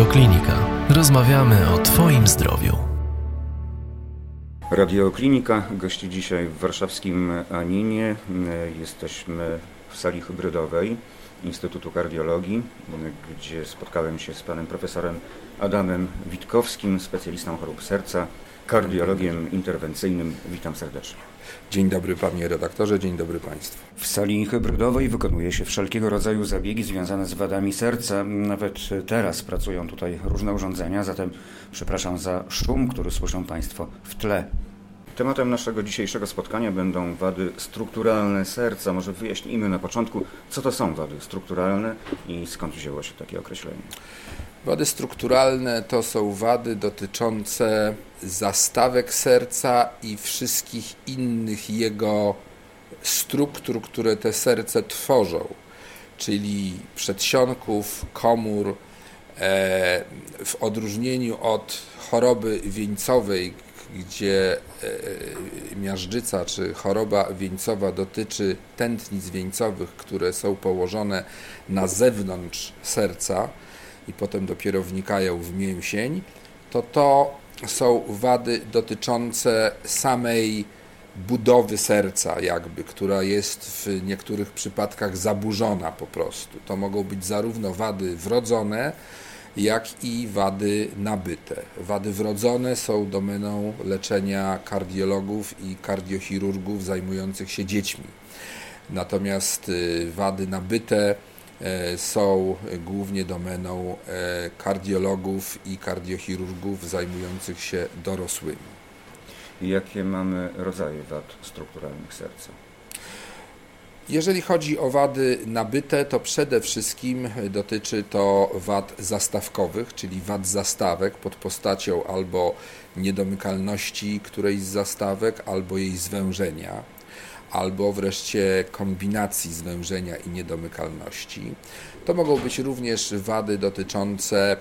Radioklinika. Rozmawiamy o Twoim zdrowiu. Radioklinika gości dzisiaj w warszawskim Aninie. Jesteśmy w sali hybrydowej Instytutu Kardiologii, gdzie spotkałem się z panem profesorem Adamem Witkowskim, specjalistą chorób serca, kardiologiem interwencyjnym. Witam serdecznie. Dzień dobry panie redaktorze, dzień dobry państwu. W sali hybrydowej wykonuje się wszelkiego rodzaju zabiegi związane z wadami serca. Nawet teraz pracują tutaj różne urządzenia, zatem przepraszam za szum, który słyszą państwo w tle. Tematem naszego dzisiejszego spotkania będą wady strukturalne serca. Może wyjaśnijmy na początku, co to są wady strukturalne i skąd wzięło się takie określenie. Wady strukturalne to są wady dotyczące zastawek serca i wszystkich innych jego struktur, które te serce tworzą, czyli przedsionków, komór. E, w odróżnieniu od choroby wieńcowej, gdzie e, miażdżyca czy choroba wieńcowa dotyczy tętnic wieńcowych, które są położone na zewnątrz serca i potem dopiero wnikają w mięsień, to to są wady dotyczące samej budowy serca, jakby, która jest w niektórych przypadkach zaburzona po prostu. To mogą być zarówno wady wrodzone, jak i wady nabyte. Wady wrodzone są domeną leczenia kardiologów i kardiochirurgów zajmujących się dziećmi. Natomiast y, wady nabyte są głównie domeną e, kardiologów i kardiochirurgów zajmujących się dorosłymi. Jakie mamy rodzaje wad strukturalnych serca? Jeżeli chodzi o wady nabyte, to przede wszystkim dotyczy to wad zastawkowych, czyli wad zastawek pod postacią albo niedomykalności którejś z zastawek, albo jej zwężenia, albo wreszcie kombinacji zwężenia i niedomykalności. To mogą być również wady dotyczące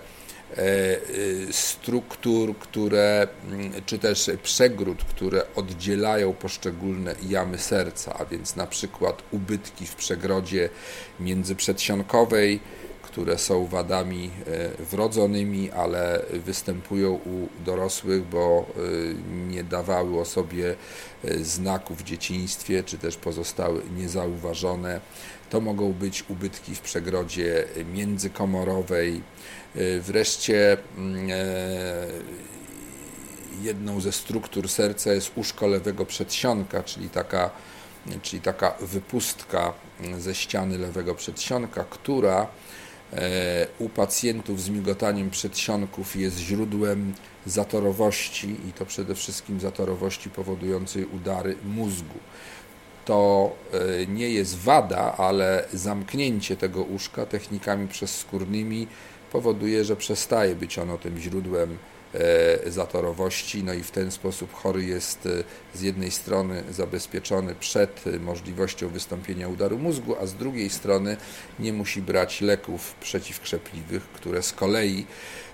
E, e, struktur, które, mm, czy też przegród, które oddzielają poszczególne jamy serca, a więc na przykład ubytki w przegrodzie międzyprzedsionkowej, które są wadami e, wrodzonymi, ale występują u dorosłych, bo nie dawały o sobie znaków w dzieciństwie, czy też pozostały niezauważone. To mogą być ubytki w przegrodzie międzykomorowej, wreszcie mm, e, jedną ze struktur serca jest uszko lewego przedsionka, czyli taka, czyli taka wypustka ze ściany lewego przedsionka, która e, u pacjentów z migotaniem przedsionków jest źródłem zatorowości i to przede wszystkim zatorowości powodującej udary mózgu. To e, nie jest wada, ale zamknięcie tego uszka technikami przezskórnymi powoduje, że przestaje być ono tym źródłem e, zatorowości, no i w ten sposób chory jest e, z jednej strony zabezpieczony przed możliwością wystąpienia udaru mózgu, a z drugiej strony nie musi brać leków przeciwkrzepliwych, które z kolei,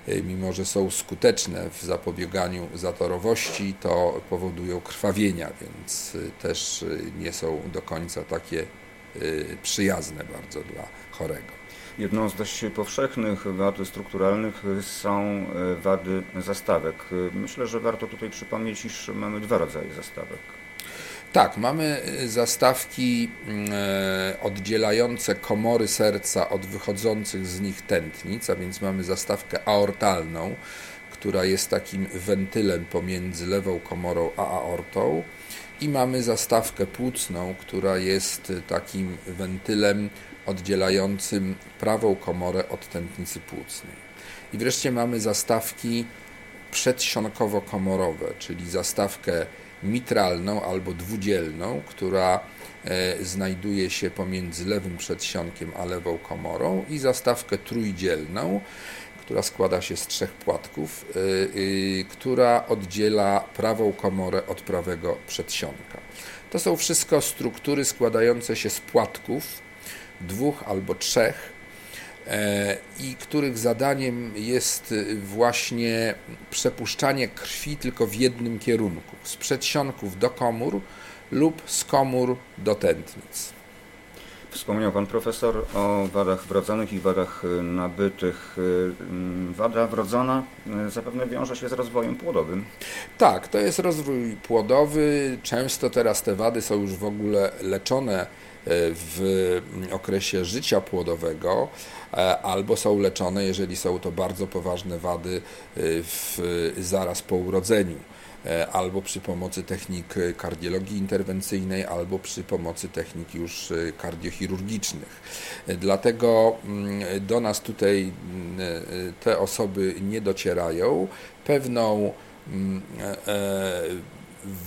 e, mimo że są skuteczne w zapobieganiu zatorowości, to powodują krwawienia, więc też nie są do końca takie przyjazne bardzo dla chorego. Jedną z dość powszechnych wad strukturalnych są e, wady zastawek. Myślę, że warto tutaj przypomnieć, iż mamy dwa rodzaje zastawek. Tak, mamy e, zastawki mm, e, oddzielające komory serca od wychodzących z nich tętnic, a więc mamy zastawkę aortalną, która jest takim wentylem pomiędzy lewą komorą a aortą i mamy zastawkę płucną, która jest takim wentylem oddzielającym prawą komorę od tętnicy płucnej. I wreszcie mamy zastawki przedsionkowo-komorowe, czyli zastawkę mitralną albo dwudzielną, która e, znajduje się pomiędzy lewym przedsionkiem a lewą komorą i zastawkę trójdzielną, która składa się z trzech płatków, e, e, która oddziela prawą komorę od prawego przedsionka. To są wszystko struktury składające się z płatków, dwóch albo trzech, e, i których zadaniem jest właśnie przepuszczanie krwi tylko w jednym kierunku, z przedsionków do komór lub z komór do tętnic. Wspomniał pan profesor o wadach wrodzonych i wadach y, nabytych. Y, mm, wada wrodzona y, zapewne wiąże się z rozwojem płodowym. Tak, to jest rozwój płodowy. Często teraz te wady są już w ogóle leczone w okresie życia płodowego e, albo są leczone, jeżeli są to bardzo poważne wady w, zaraz po urodzeniu. E, albo przy pomocy technik kardiologii interwencyjnej, albo przy pomocy technik już e, kardiochirurgicznych. E, dlatego mm, do nas tutaj mm, te osoby nie docierają. Pewną mm,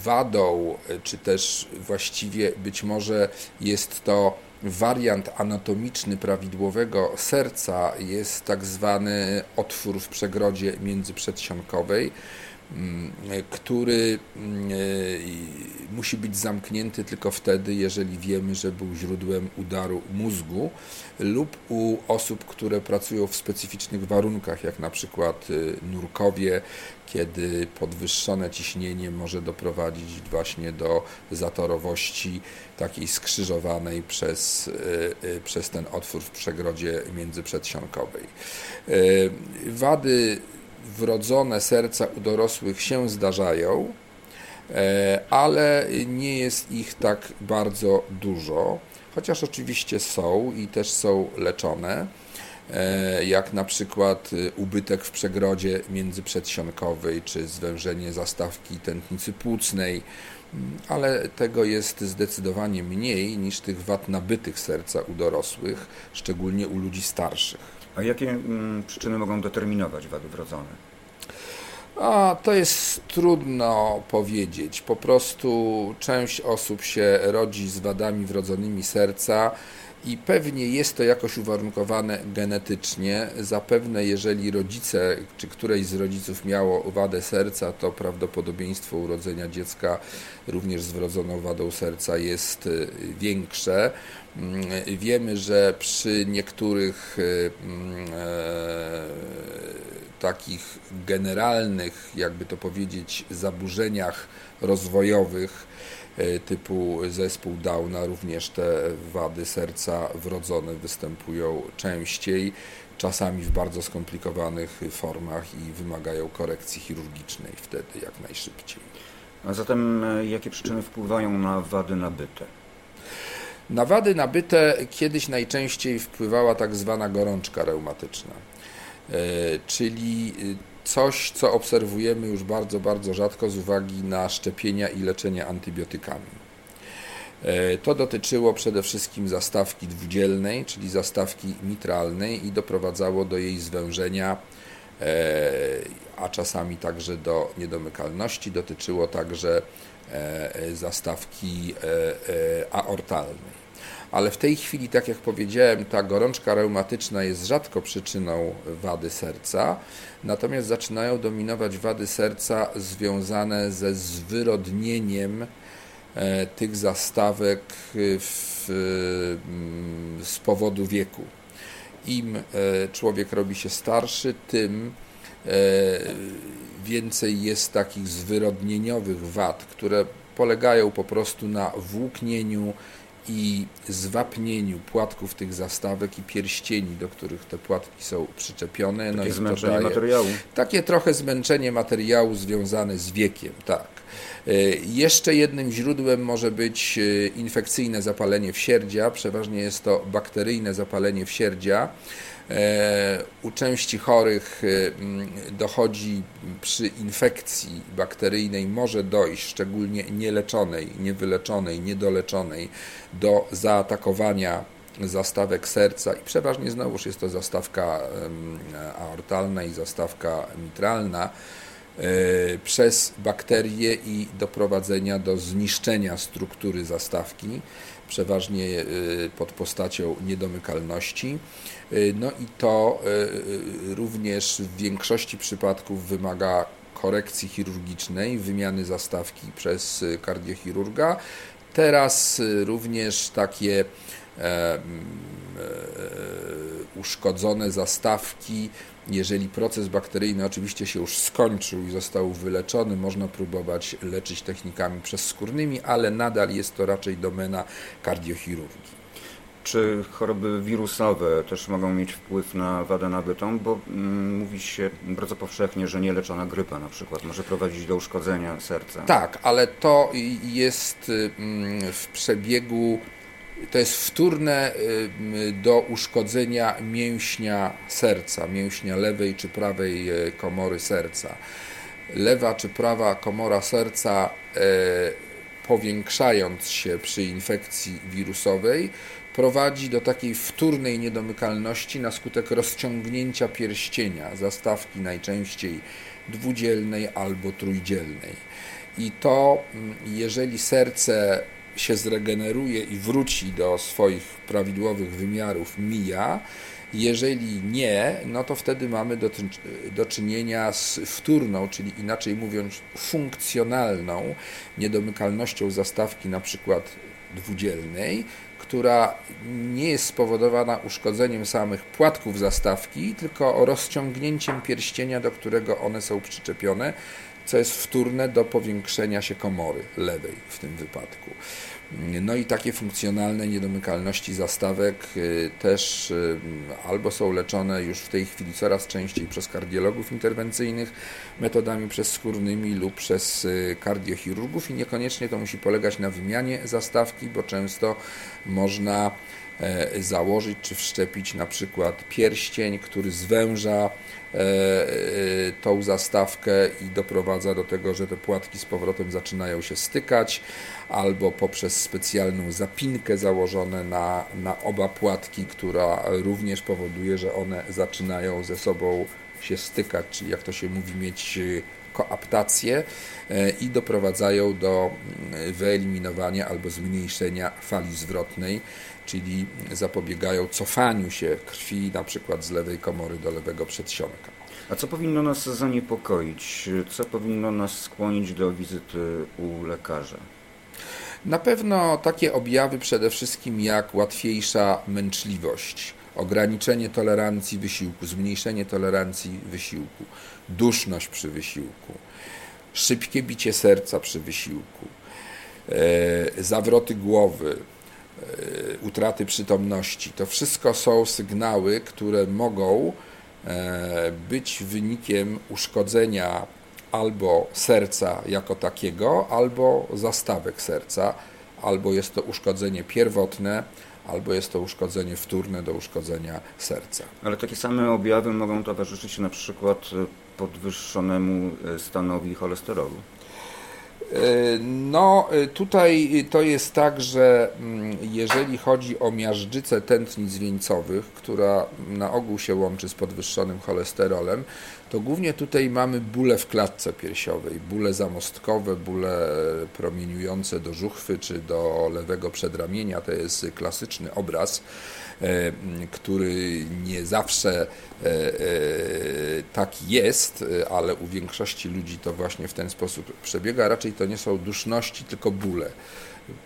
wadą, czy też właściwie być może jest to wariant anatomiczny prawidłowego serca, jest tak zwany otwór w przegrodzie międzyprzedsionkowej który mm, e, musi być zamknięty tylko wtedy, jeżeli wiemy, że był źródłem udaru mózgu lub u osób, które pracują w specyficznych warunkach, jak na przykład e, nurkowie, kiedy podwyższone ciśnienie może doprowadzić właśnie do zatorowości takiej skrzyżowanej przez, e, przez ten otwór w przegrodzie międzyprzedsionkowej. Wady wrodzone serca u dorosłych się zdarzają, e, ale nie jest ich tak bardzo dużo, chociaż oczywiście są i też są leczone, e, jak na przykład ubytek w przegrodzie międzyprzedsionkowej czy zwężenie zastawki tętnicy płucnej, ale tego jest zdecydowanie mniej niż tych wad nabytych serca u dorosłych, szczególnie u ludzi starszych. A jakie mm, przyczyny mogą determinować wady wrodzone? A to jest trudno powiedzieć. Po prostu część osób się rodzi z wadami wrodzonymi serca i pewnie jest to jakoś uwarunkowane genetycznie. Zapewne, jeżeli rodzice czy któreś z rodziców miało wadę serca, to prawdopodobieństwo urodzenia dziecka również z wrodzoną wadą serca jest y, większe. Mm, wiemy, że przy niektórych y, mm, e, takich generalnych, jakby to powiedzieć, zaburzeniach rozwojowych typu zespół Downa, również te wady serca wrodzone występują częściej, czasami w bardzo skomplikowanych formach i wymagają korekcji chirurgicznej wtedy jak najszybciej. A zatem e, jakie przyczyny wpływają na wady nabyte? Na wady nabyte kiedyś najczęściej wpływała tak zwana gorączka reumatyczna. E, czyli e, coś, co obserwujemy już bardzo, bardzo rzadko z uwagi na szczepienia i leczenie antybiotykami. E, to dotyczyło przede wszystkim zastawki dwudzielnej, czyli zastawki mitralnej i doprowadzało do jej zwężenia, a czasami także do niedomykalności. Dotyczyło także zastawki aortalnej ale w tej chwili, tak jak powiedziałem, ta gorączka reumatyczna jest rzadko przyczyną wady serca, natomiast zaczynają dominować wady serca związane ze zwyrodnieniem e, tych zastawek w, mm, z powodu wieku. Im e, człowiek robi się starszy, tym e, więcej jest takich zwyrodnieniowych wad, które polegają po prostu na włóknieniu i zwapnieniu płatków tych zastawek i pierścieni, do których te płatki są przyczepione. Takie no zmęczenie daje, materiału. Takie trochę zmęczenie materiału związane z wiekiem, tak. E, jeszcze jednym źródłem może być e, infekcyjne zapalenie wsierdzia, przeważnie jest to bakteryjne zapalenie wsierdzia. E, u części chorych e, dochodzi przy infekcji bakteryjnej, może dojść, szczególnie nieleczonej, niewyleczonej, niedoleczonej, do zaatakowania zastawek serca i przeważnie znowuż jest to zastawka aortalna i zastawka mitralna przez bakterie i doprowadzenia do zniszczenia struktury zastawki, przeważnie pod postacią niedomykalności. Y, no i to również w większości przypadków wymaga korekcji chirurgicznej, wymiany zastawki przez kardiochirurga. Teraz również takie e, e, uszkodzone zastawki, jeżeli proces bakteryjny oczywiście się już skończył i został wyleczony, można próbować leczyć technikami przezskórnymi, ale nadal jest to raczej domena kardiochirurgii. Czy choroby wirusowe też mogą mieć wpływ na wadę nabytą? Bo mm, mówi się bardzo powszechnie, że nieleczona grypa na przykład może prowadzić do uszkodzenia serca. Tak, ale to jest mm, w przebiegu, to jest wtórne mm, do uszkodzenia mięśnia serca, mięśnia lewej czy prawej e, komory serca. Lewa czy prawa komora serca e, powiększając się przy infekcji wirusowej, prowadzi do takiej wtórnej niedomykalności na skutek rozciągnięcia pierścienia, zastawki najczęściej dwudzielnej albo trójdzielnej. I to, mm, jeżeli serce się zregeneruje i wróci do swoich prawidłowych wymiarów, mija, jeżeli nie, no to wtedy mamy do, do czynienia z wtórną, czyli inaczej mówiąc funkcjonalną niedomykalnością zastawki na przykład dwudzielnej, która nie jest spowodowana uszkodzeniem samych płatków zastawki, tylko rozciągnięciem pierścienia, do którego one są przyczepione, co jest wtórne do powiększenia się komory lewej w tym wypadku. No i takie funkcjonalne niedomykalności zastawek y, też y, albo są leczone już w tej chwili coraz częściej przez kardiologów interwencyjnych metodami przezskórnymi lub przez y, kardiochirurgów i niekoniecznie to musi polegać na wymianie zastawki, bo często można założyć czy wszczepić na przykład pierścień, który zwęża E, e, tą zastawkę i doprowadza do tego, że te płatki z powrotem zaczynają się stykać, albo poprzez specjalną zapinkę założone na, na oba płatki, która również powoduje, że one zaczynają ze sobą się stykać, czyli jak to się mówi, mieć koaptację e, i doprowadzają do mm, wyeliminowania albo zmniejszenia fali zwrotnej, czyli zapobiegają cofaniu się krwi na przykład z lewej komory do lewego przedsionka. A co powinno nas zaniepokoić? Co powinno nas skłonić do wizyty u lekarza? Na pewno takie objawy przede wszystkim jak łatwiejsza męczliwość, ograniczenie tolerancji wysiłku, zmniejszenie tolerancji wysiłku, duszność przy wysiłku, szybkie bicie serca przy wysiłku, e, zawroty głowy, e, utraty przytomności. To wszystko są sygnały, które mogą e, być wynikiem uszkodzenia albo serca jako takiego, albo zastawek serca, albo jest to uszkodzenie pierwotne, albo jest to uszkodzenie wtórne do uszkodzenia serca. Ale takie same objawy mogą towarzyszyć na przykład podwyższonemu e, stanowi cholesterolu? E, no, e, tutaj to jest tak, że mm, jeżeli chodzi o miażdżycę tętnic wieńcowych, która na ogół się łączy z podwyższonym cholesterolem, to głównie tutaj mamy bóle w klatce piersiowej, bóle zamostkowe, bóle promieniujące do żuchwy czy do lewego przedramienia. To jest klasyczny obraz, e, który nie zawsze e, e, taki jest, ale u większości ludzi to właśnie w ten sposób przebiega. Raczej to nie są duszności, tylko bóle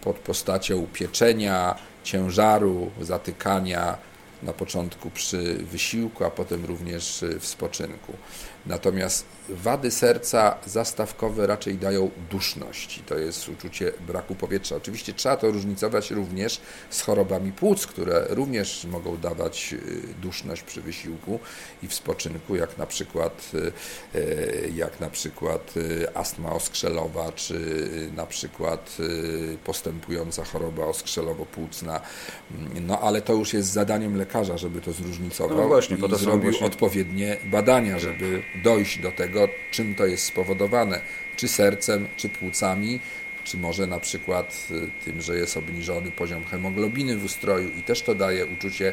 pod postacią pieczenia, ciężaru, zatykania, na początku przy wysiłku, a potem również w spoczynku. Natomiast wady serca zastawkowe raczej dają duszność i to jest uczucie braku powietrza. Oczywiście trzeba to różnicować również z chorobami płuc, które również mogą dawać y, duszność przy wysiłku i w spoczynku, jak na przykład, y, y, jak na przykład astma oskrzelowa, czy na przykład postępująca choroba oskrzelowo-płucna. No ale to już jest zadaniem lekarza, żeby to zróżnicował no właśnie, i zrobił właśnie... odpowiednie badania, żeby dojść do tego, czym to jest spowodowane, czy sercem, czy płucami, czy może na przykład y, tym, że jest obniżony poziom hemoglobiny w ustroju i też to daje uczucie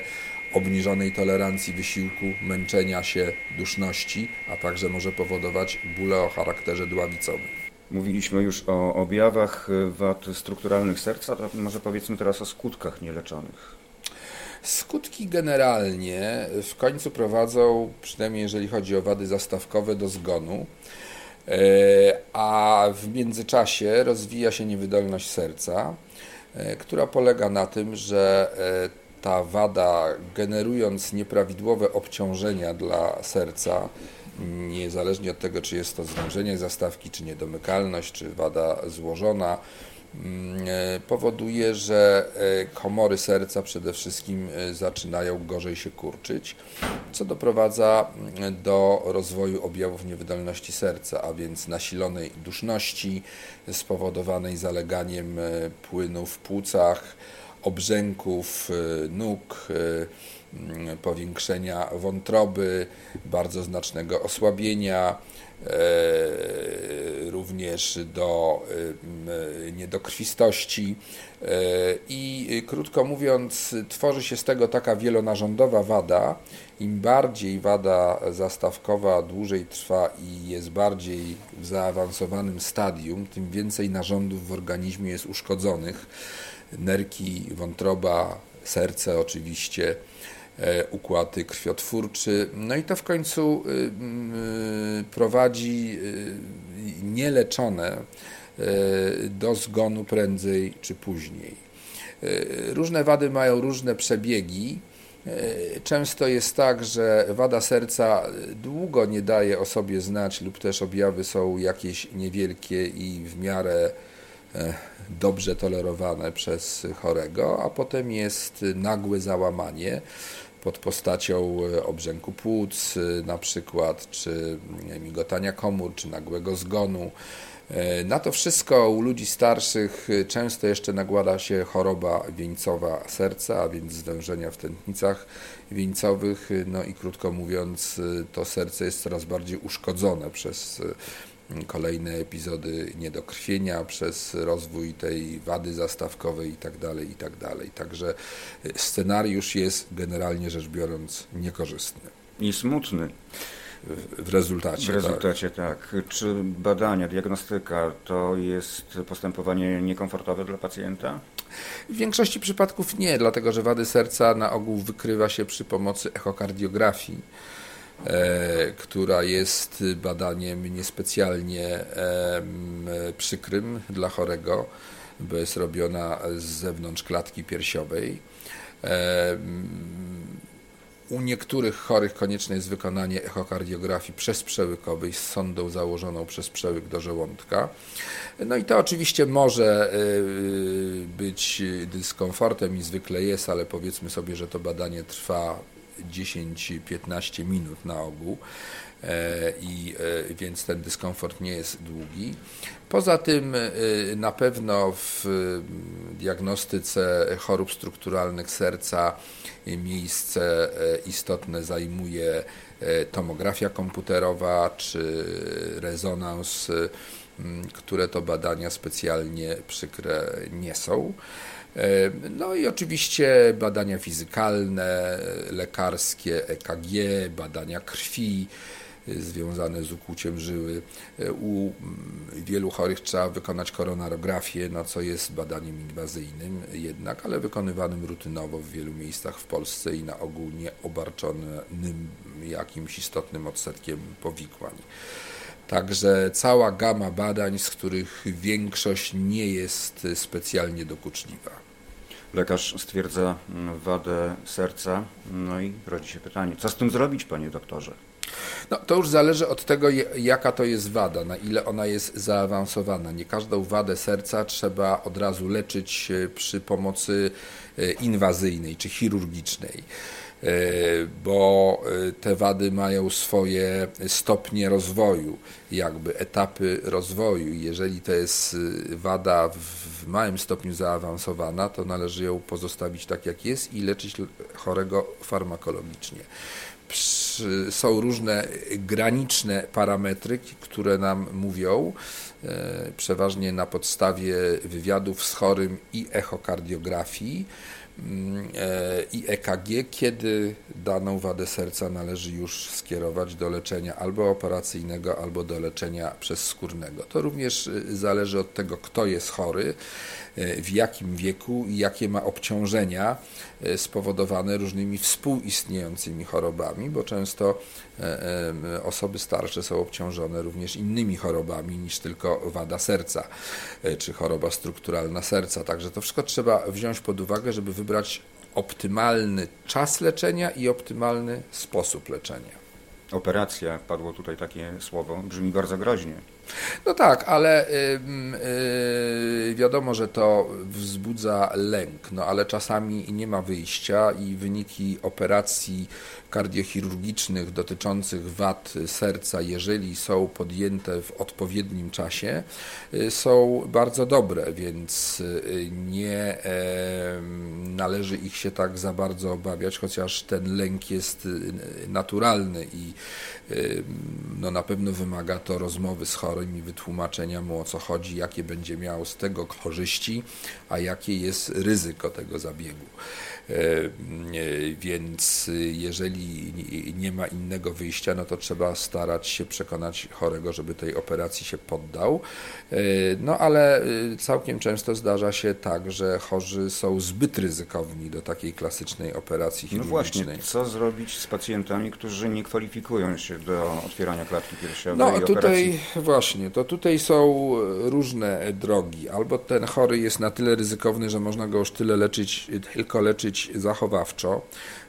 obniżonej tolerancji wysiłku, męczenia się, duszności, a także może powodować bóle o charakterze dławicowym. Mówiliśmy już o objawach y, wad strukturalnych serca, to może powiedzmy teraz o skutkach nieleczonych. Skutki generalnie w końcu prowadzą, przynajmniej jeżeli chodzi o wady zastawkowe, do zgonu, e, a w międzyczasie rozwija się niewydolność serca, e, która polega na tym, że e, ta wada, generując nieprawidłowe obciążenia dla serca, niezależnie od tego, czy jest to zwężenie zastawki, czy niedomykalność, czy wada złożona, powoduje, że komory serca przede wszystkim zaczynają gorzej się kurczyć, co doprowadza mm, do rozwoju objawów niewydolności serca, a więc nasilonej duszności spowodowanej zaleganiem płynu w płucach, obrzęków nóg, Mm, powiększenia wątroby, bardzo znacznego osłabienia, e, również do e, niedokrwistości e, i krótko mówiąc tworzy się z tego taka wielonarządowa wada. Im bardziej wada zastawkowa dłużej trwa i jest bardziej w zaawansowanym stadium, tym więcej narządów w organizmie jest uszkodzonych. Nerki, wątroba, serce oczywiście, E, układ krwiotwórczy. No i to w końcu y, y, prowadzi y, nieleczone do zgonu prędzej czy później. Różne wady mają różne przebiegi. Często jest tak, że wada serca długo nie daje o sobie znać, lub też objawy są jakieś niewielkie i w miarę e, dobrze tolerowane przez chorego, a potem jest nagłe załamanie pod postacią e, obrzęku płuc e, na przykład, czy migotania komór, czy nagłego zgonu. E, na to wszystko u ludzi starszych często jeszcze nakłada się choroba wieńcowa serca, a więc zwężenia w tętnicach wieńcowych. No i krótko mówiąc, to serce jest coraz bardziej uszkodzone przez kolejne epizody niedokrwienia przez rozwój tej wady zastawkowej itd. Tak itd. Tak Także scenariusz jest generalnie rzecz biorąc niekorzystny. I smutny. W rezultacie. W tak. rezultacie, tak. tak. Czy badania, diagnostyka to jest postępowanie niekomfortowe dla pacjenta? W większości przypadków nie, dlatego że wady serca na ogół wykrywa się przy pomocy echokardiografii która jest badaniem niespecjalnie przykrym dla chorego, bo jest robiona z zewnątrz klatki piersiowej. U niektórych chorych konieczne jest wykonanie echokardiografii przezprzełykowej z sondą założoną przez przełyk do żołądka. No i to oczywiście może e, być dyskomfortem i zwykle jest, ale powiedzmy sobie, że to badanie trwa 10-15 minut na ogół e, i e, więc ten dyskomfort nie jest długi. Poza tym e, na pewno w diagnostyce chorób strukturalnych serca miejsce istotne zajmuje tomografia komputerowa czy rezonans, które to badania specjalnie przykre nie są. E, no i oczywiście badania fizykalne, lekarskie, EKG, badania krwi e, związane z ukłuciem żyły. E, u mm, wielu chorych trzeba wykonać koronarografię, no co jest badaniem inwazyjnym jednak, ale wykonywanym rutynowo w wielu miejscach w Polsce i na ogół nie obarczonym jakimś istotnym odsetkiem powikłań. Także cała gama badań, z których większość nie jest specjalnie dokuczliwa. Lekarz stwierdza wadę serca, no i rodzi się pytanie, co z tym zrobić, panie doktorze? No, to już zależy od tego, jaka to jest wada, na ile ona jest zaawansowana. Nie każdą wadę serca trzeba od razu leczyć e, przy pomocy e, inwazyjnej czy chirurgicznej. E, bo e, te wady mają swoje stopnie rozwoju, jakby etapy rozwoju. Jeżeli to jest e, wada w małym stopniu zaawansowana, to należy ją pozostawić tak jak jest i leczyć chorego farmakologicznie. Są różne graniczne parametry, które nam mówią, przeważnie na podstawie wywiadów z chorym i echokardiografii, i EKG, kiedy daną wadę serca należy już skierować do leczenia albo operacyjnego, albo do leczenia przezskórnego. To również y, zależy od tego, kto jest chory, w jakim wieku i jakie ma obciążenia y, spowodowane różnymi współistniejącymi chorobami, bo często e, osoby starsze są obciążone również innymi chorobami niż tylko wada serca e, czy choroba strukturalna serca. Także to wszystko trzeba wziąć pod uwagę, żeby wybrać optymalny czas leczenia i optymalny sposób leczenia. Operacja, padło tutaj takie słowo, brzmi bardzo groźnie. No tak, ale yy, wiadomo, że to wzbudza lęk, no ale czasami nie ma wyjścia i wyniki operacji kardiochirurgicznych dotyczących wad serca, jeżeli są podjęte w odpowiednim czasie, y, są bardzo dobre, więc y, nie należy ich się tak za bardzo obawiać, chociaż ten lęk jest y, naturalny i no na pewno wymaga to rozmowy z chorym i wytłumaczenia mu o co chodzi, jakie będzie miał z tego korzyści, a jakie jest ryzyko tego zabiegu. E, więc jeżeli nie ma innego wyjścia, no to trzeba starać się przekonać chorego, żeby tej operacji się poddał. E, no ale e, całkiem często zdarza się tak, że chorzy są zbyt ryzykowni do takiej klasycznej operacji chirurgicznej. No właśnie, co zrobić z pacjentami, którzy nie kwalifikują się do otwierania klatki piersiowej No tutaj operacji? właśnie, to tutaj są różne drogi. Albo ten chory jest na tyle ryzykowny, że można go już tyle leczyć, tylko leczyć zachowawczo,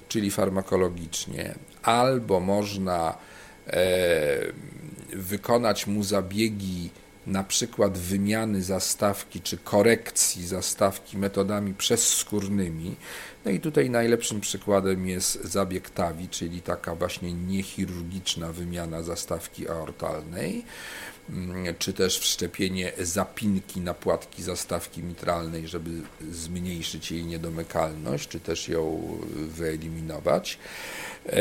czyli farmakologicznie, albo można e, wykonać mu zabiegi na przykład wymiany zastawki czy korekcji zastawki metodami przezskórnymi. No i tutaj najlepszym przykładem jest zabieg TAVI, czyli taka właśnie niechirurgiczna wymiana zastawki aortalnej. Mm, czy też wszczepienie zapinki na płatki zastawki mitralnej, żeby zmniejszyć jej niedomykalność, czy też ją wyeliminować. E,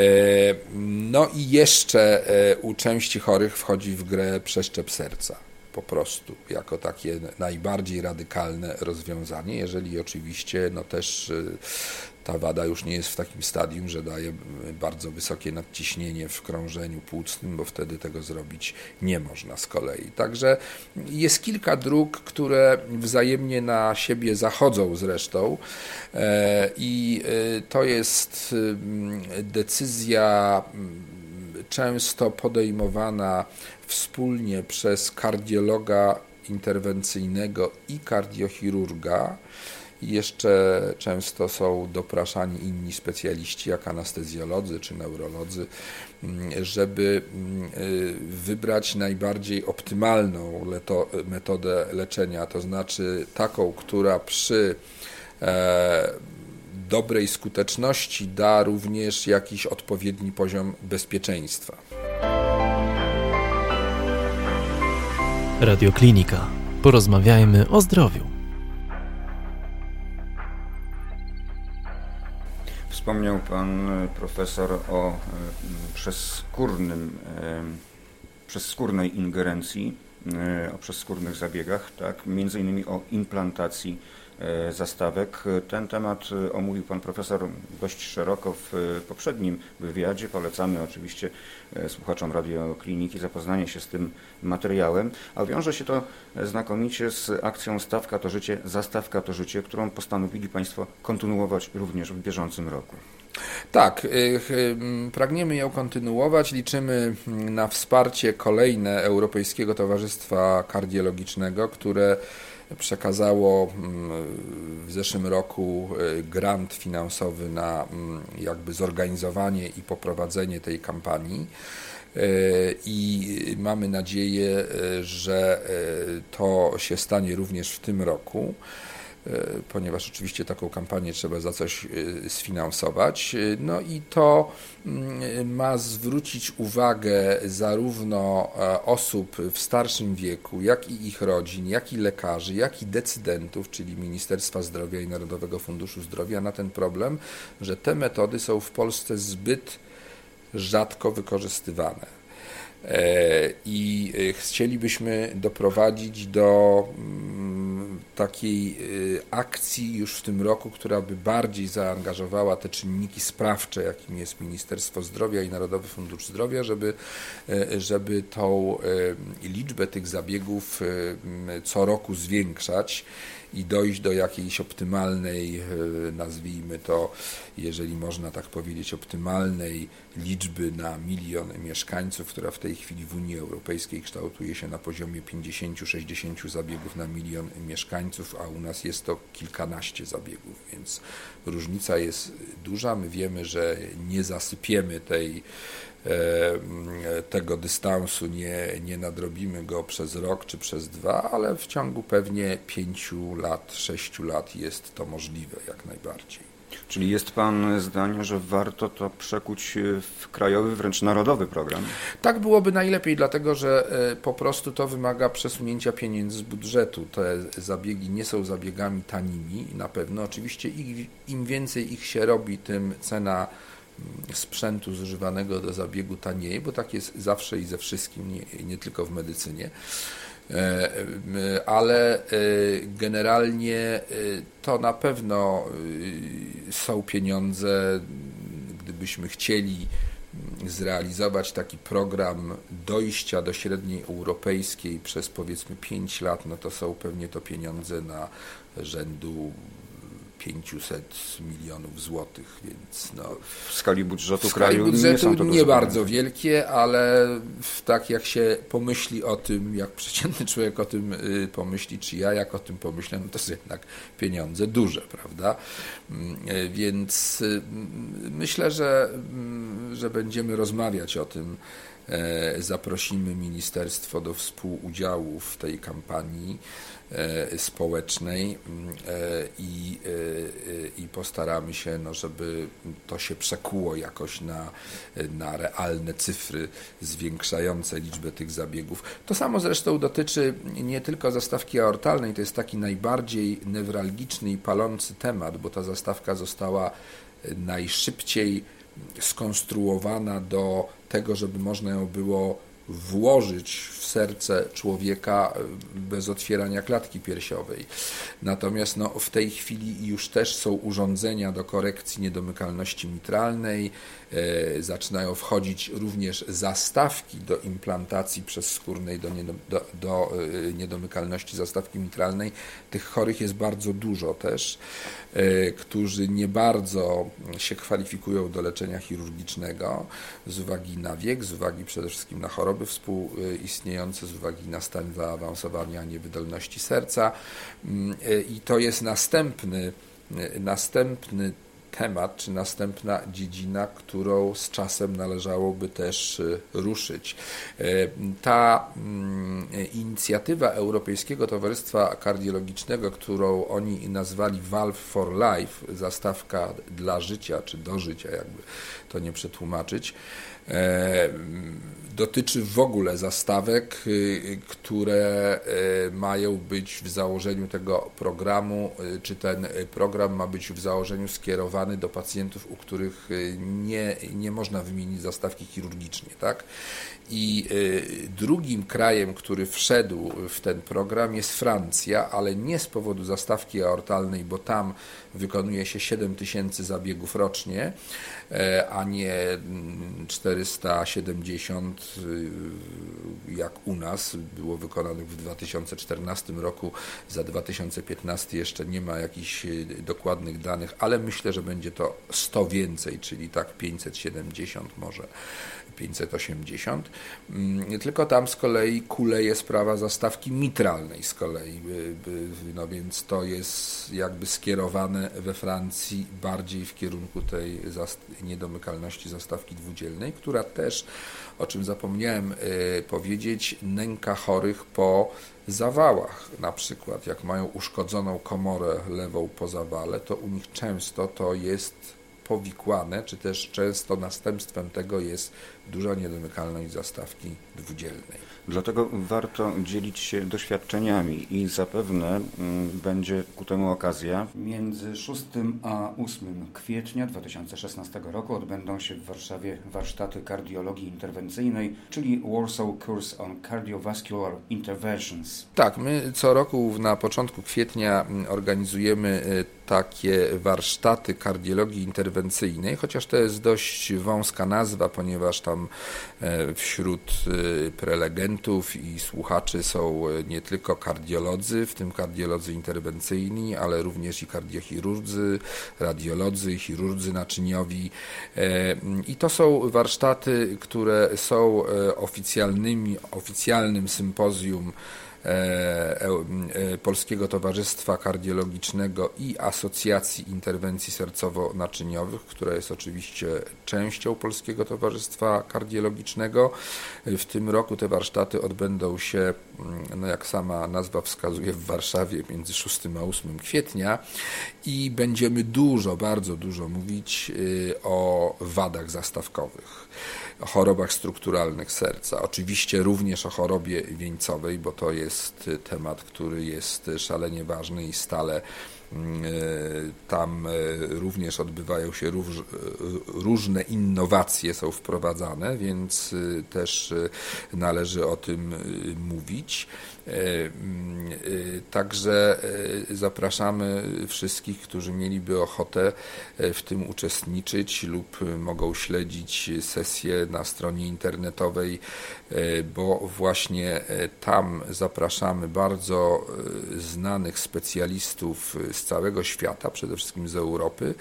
no i jeszcze e, u części chorych wchodzi w grę przeszczep serca po prostu jako takie najbardziej radykalne rozwiązanie, jeżeli oczywiście no też e, ta wada już nie jest w takim stadium, że daje bardzo wysokie nadciśnienie w krążeniu płucnym, bo wtedy tego zrobić nie można z kolei. Także jest kilka dróg, które wzajemnie na siebie zachodzą zresztą e, i e, to jest mm, decyzja mm, często podejmowana wspólnie przez kardiologa interwencyjnego i kardiochirurga jeszcze często są dopraszani inni specjaliści, jak anestezjolodzy czy neurolodzy, mm, żeby mm, y, wybrać najbardziej optymalną metodę leczenia, to znaczy taką, która przy e, dobrej skuteczności da również jakiś odpowiedni poziom bezpieczeństwa. Radioklinika. Porozmawiajmy o zdrowiu. Wspomniał pan e, profesor o e, przezskórnym, e, przezskórnej ingerencji, o przezskórnych zabiegach, tak? między innymi o implantacji zastawek. Ten temat e, omówił pan profesor dość szeroko w e, poprzednim wywiadzie. Polecamy oczywiście słuchaczom radiokliniki zapoznanie się z tym materiałem, a wiąże się to znakomicie z akcją Stawka to życie, Zastawka to życie, którą postanowili Państwo kontynuować również w bieżącym roku. Tak, pragniemy ją kontynuować. Liczymy na wsparcie kolejne Europejskiego Towarzystwa Kardiologicznego, które przekazało mm, w zeszłym roku e, grant finansowy na mm, jakby zorganizowanie i poprowadzenie tej kampanii. E, I mamy nadzieję, e, że to się stanie również w tym roku. E, ponieważ oczywiście taką kampanię trzeba za coś e, sfinansować. E, no i to mm, ma zwrócić uwagę zarówno osób w starszym wieku, jak i ich rodzin, jak i lekarzy, jak i decydentów, czyli Ministerstwa Zdrowia i Narodowego Funduszu Zdrowia na ten problem, że te metody są w Polsce zbyt rzadko wykorzystywane. I chcielibyśmy doprowadzić do mm, takiej y, akcji już w tym roku, która by bardziej zaangażowała te czynniki sprawcze, jakim jest Ministerstwo Zdrowia i Narodowy Fundusz Zdrowia, żeby, żeby tą liczbę tych zabiegów co roku zwiększać i dojść do jakiejś optymalnej, e, nazwijmy to, jeżeli można tak powiedzieć, optymalnej liczby na milion mieszkańców, która w tej chwili w Unii Europejskiej kształtuje się na poziomie 50-60 zabiegów na milion mieszkańców, a u nas jest to kilkanaście zabiegów, więc różnica jest duża. My wiemy, że nie zasypiemy tej tego dystansu, nie, nie nadrobimy go przez rok czy przez dwa, ale w ciągu pewnie pięciu lat, sześciu lat jest to możliwe jak najbardziej. Czyli jest Pan zdania, że warto to przekuć w krajowy, wręcz narodowy program? Tak byłoby najlepiej, dlatego że e, po prostu to wymaga przesunięcia pieniędzy z budżetu. Te zabiegi nie są zabiegami tanimi na pewno. Oczywiście im więcej ich się robi, tym cena mm, sprzętu zużywanego do zabiegu taniej, bo tak jest zawsze i ze wszystkim, nie, nie tylko w medycynie. E, ale e, generalnie e, to na pewno są pieniądze, gdybyśmy chcieli zrealizować taki program dojścia do średniej europejskiej przez powiedzmy 5 lat, no to są pewnie to pieniądze na rzędu 500 milionów złotych, więc no, w skali budżetu w skali kraju budżetu nie są to nie bardzo wielkie, ale tak jak się pomyśli o tym, jak przeciętny człowiek o tym y, pomyśli, czy ja jak o tym pomyślę, no to są jednak pieniądze duże, prawda? Mm, y, więc y, myślę, że, mm, że będziemy rozmawiać o tym. E, zaprosimy ministerstwo do współudziału w tej kampanii społecznej mm, e, i, e, i postaramy się, no, żeby to się przekuło jakoś na, na realne cyfry zwiększające liczbę tych zabiegów. To samo zresztą dotyczy nie tylko zastawki aortalnej, to jest taki najbardziej newralgiczny i palący temat, bo ta zastawka została najszybciej skonstruowana do tego, żeby można ją było włożyć w serce człowieka e, bez otwierania klatki piersiowej. Natomiast no, w tej chwili już też są urządzenia do korekcji niedomykalności mitralnej, e, zaczynają wchodzić również zastawki do implantacji przezskórnej do, do, do e, niedomykalności zastawki mitralnej. Tych chorych jest bardzo dużo też, e, którzy nie bardzo się kwalifikują do leczenia chirurgicznego z uwagi na wiek, z uwagi przede wszystkim na choroby współistniejące, z uwagi na stan zaawansowania niewydolności serca. Mm, I to jest następny, następny temat, czy następna dziedzina, którą z czasem należałoby też y, ruszyć. E, ta mm, inicjatywa Europejskiego Towarzystwa Kardiologicznego, którą oni nazwali Valve for Life, zastawka dla życia, czy do życia, jakby to nie przetłumaczyć, dotyczy w ogóle zastawek, y, które y, mają być w założeniu tego programu, y, czy ten program ma być w założeniu skierowany do pacjentów, u których nie, nie można wymienić zastawki chirurgicznie. Tak? I drugim krajem, który wszedł w ten program jest Francja, ale nie z powodu zastawki aortalnej, bo tam wykonuje się 7 tysięcy zabiegów rocznie, e, a nie 470 Y, jak u nas było wykonanych w 2014 roku. Za 2015 jeszcze nie ma jakichś y, dokładnych danych, ale myślę, że będzie to 100 więcej, czyli tak 570 może 580. Mm, tylko tam z kolei kuleje sprawa zastawki mitralnej z kolei, no więc to jest jakby skierowane we Francji bardziej w kierunku tej niedomykalności zastawki dwudzielnej, która też, o czym zapomniałem y, powiedzieć, nęka chorych po zawałach. Na przykład jak mają uszkodzoną komorę lewą po zawale, to u nich często to jest powikłane, czy też często następstwem tego jest duża niedomykalność zastawki dwudzielnej. Dlatego warto dzielić się doświadczeniami i zapewne mm, będzie ku temu okazja. Między 6 a 8 kwietnia 2016 roku odbędą się w Warszawie warsztaty kardiologii interwencyjnej, czyli Warsaw Course on Cardiovascular Interventions. Tak, my co roku na początku kwietnia mm, organizujemy y, takie warsztaty kardiologii interwencyjnej, chociaż to jest dość wąska nazwa, ponieważ tam e, wśród e, prelegentów i słuchaczy są e, nie tylko kardiolodzy, w tym kardiolodzy interwencyjni, ale również i kardiochirurdzy, radiolodzy, chirurdzy naczyniowi. I to są warsztaty, które są oficjalnymi, oficjalnym sympozjum Polskiego Towarzystwa Kardiologicznego i Asocjacji Interwencji Sercowo-Naczyniowych, która jest oczywiście częścią Polskiego Towarzystwa Kardiologicznego. W tym roku te warsztaty odbędą się, no jak sama nazwa wskazuje, w Warszawie między 6 a 8 kwietnia i będziemy dużo, bardzo dużo mówić o wadach zastawkowych chorobach strukturalnych serca. Oczywiście również o chorobie wieńcowej, bo to jest temat, który jest szalenie ważny i stale mm, e, tam e, również odbywają się różne innowacje, są wprowadzane, więc też należy o tym mówić. E, mm, e, także e, zapraszamy wszystkich, którzy mieliby ochotę w tym uczestniczyć lub mogą śledzić sesję na stronie internetowej, bo właśnie tam zapraszamy bardzo znanych specjalistów z całego świata, przede wszystkim z Europy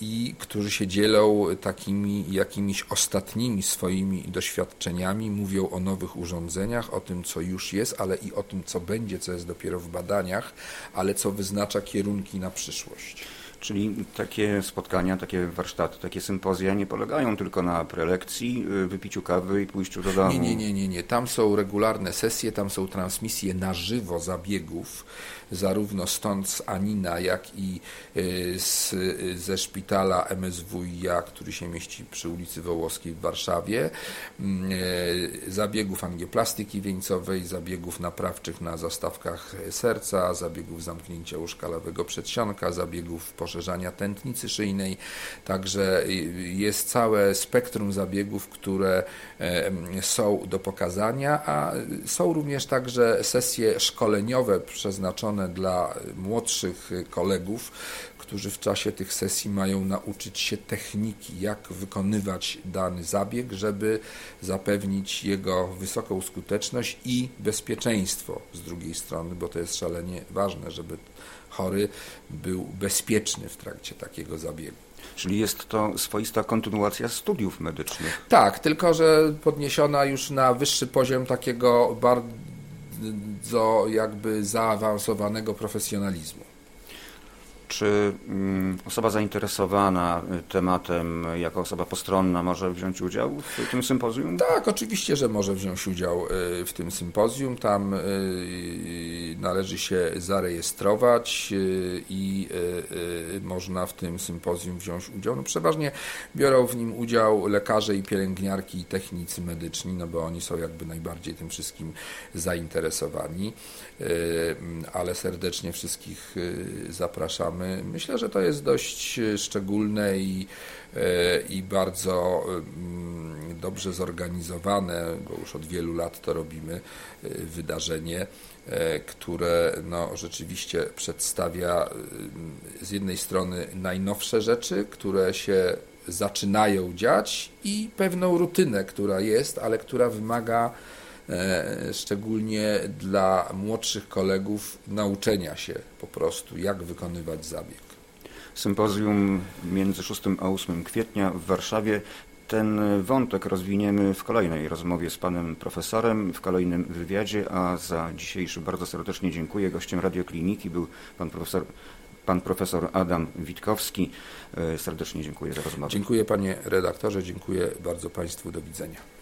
i którzy się dzielą takimi jakimiś ostatnimi swoimi doświadczeniami, mówią o nowych urządzeniach, o tym, co już już jest, ale i o tym, co będzie, co jest dopiero w badaniach, ale co wyznacza kierunki na przyszłość. Czyli takie spotkania, takie warsztaty, takie sympozja nie polegają tylko na prelekcji, y, wypiciu kawy i pójściu do domu. Nie, nie, nie, nie, nie. Tam są regularne sesje, tam są transmisje na żywo zabiegów zarówno stąd z Anina, jak i y, z, ze szpitala MSWiA, który się mieści przy ulicy Wołoskiej w Warszawie, mm, y, zabiegów angioplastyki wieńcowej, zabiegów naprawczych na zastawkach serca, zabiegów zamknięcia łóżka lewego przedsionka, zabiegów poszerzania tętnicy szyjnej, także y, jest całe spektrum zabiegów, które są do pokazania, a są również także sesje szkoleniowe przeznaczone dla młodszych kolegów, którzy w czasie tych sesji mają nauczyć się techniki, jak wykonywać dany zabieg, żeby zapewnić jego wysoką skuteczność i bezpieczeństwo z drugiej strony, bo to jest szalenie ważne, żeby chory był bezpieczny w trakcie takiego zabiegu. Czyli jest to swoista kontynuacja studiów medycznych. Tak, tylko że podniesiona już na wyższy poziom takiego bardzo do jakby zaawansowanego profesjonalizmu. Czy mm, osoba zainteresowana tematem, jako osoba postronna, może wziąć udział w tym sympozjum? Tak, oczywiście, że może wziąć udział y, w tym sympozjum. Tam y, należy się zarejestrować y, i można w tym sympozjum wziąć udział. No, przeważnie biorą w nim udział lekarze i pielęgniarki i technicy medyczni, no bo oni są jakby najbardziej tym wszystkim zainteresowani, ale serdecznie wszystkich zapraszamy Myślę, że to jest dość e, szczególne i, e, i bardzo mm, dobrze zorganizowane, bo już od wielu lat to robimy, e, wydarzenie, które no, rzeczywiście przedstawia z jednej strony najnowsze rzeczy, które się zaczynają dziać i pewną rutynę, która jest, ale która wymaga szczególnie dla młodszych kolegów nauczenia się po prostu, jak wykonywać zabieg. Sympozjum między 6 a 8 kwietnia w Warszawie. Ten wątek rozwiniemy w kolejnej rozmowie z panem profesorem, w kolejnym wywiadzie, a za dzisiejszy bardzo serdecznie dziękuję. Gościem Radiokliniki był pan profesor pan profesor Adam Witkowski. E, serdecznie dziękuję za rozmowę. Dziękuję panie redaktorze, dziękuję bardzo państwu, do widzenia.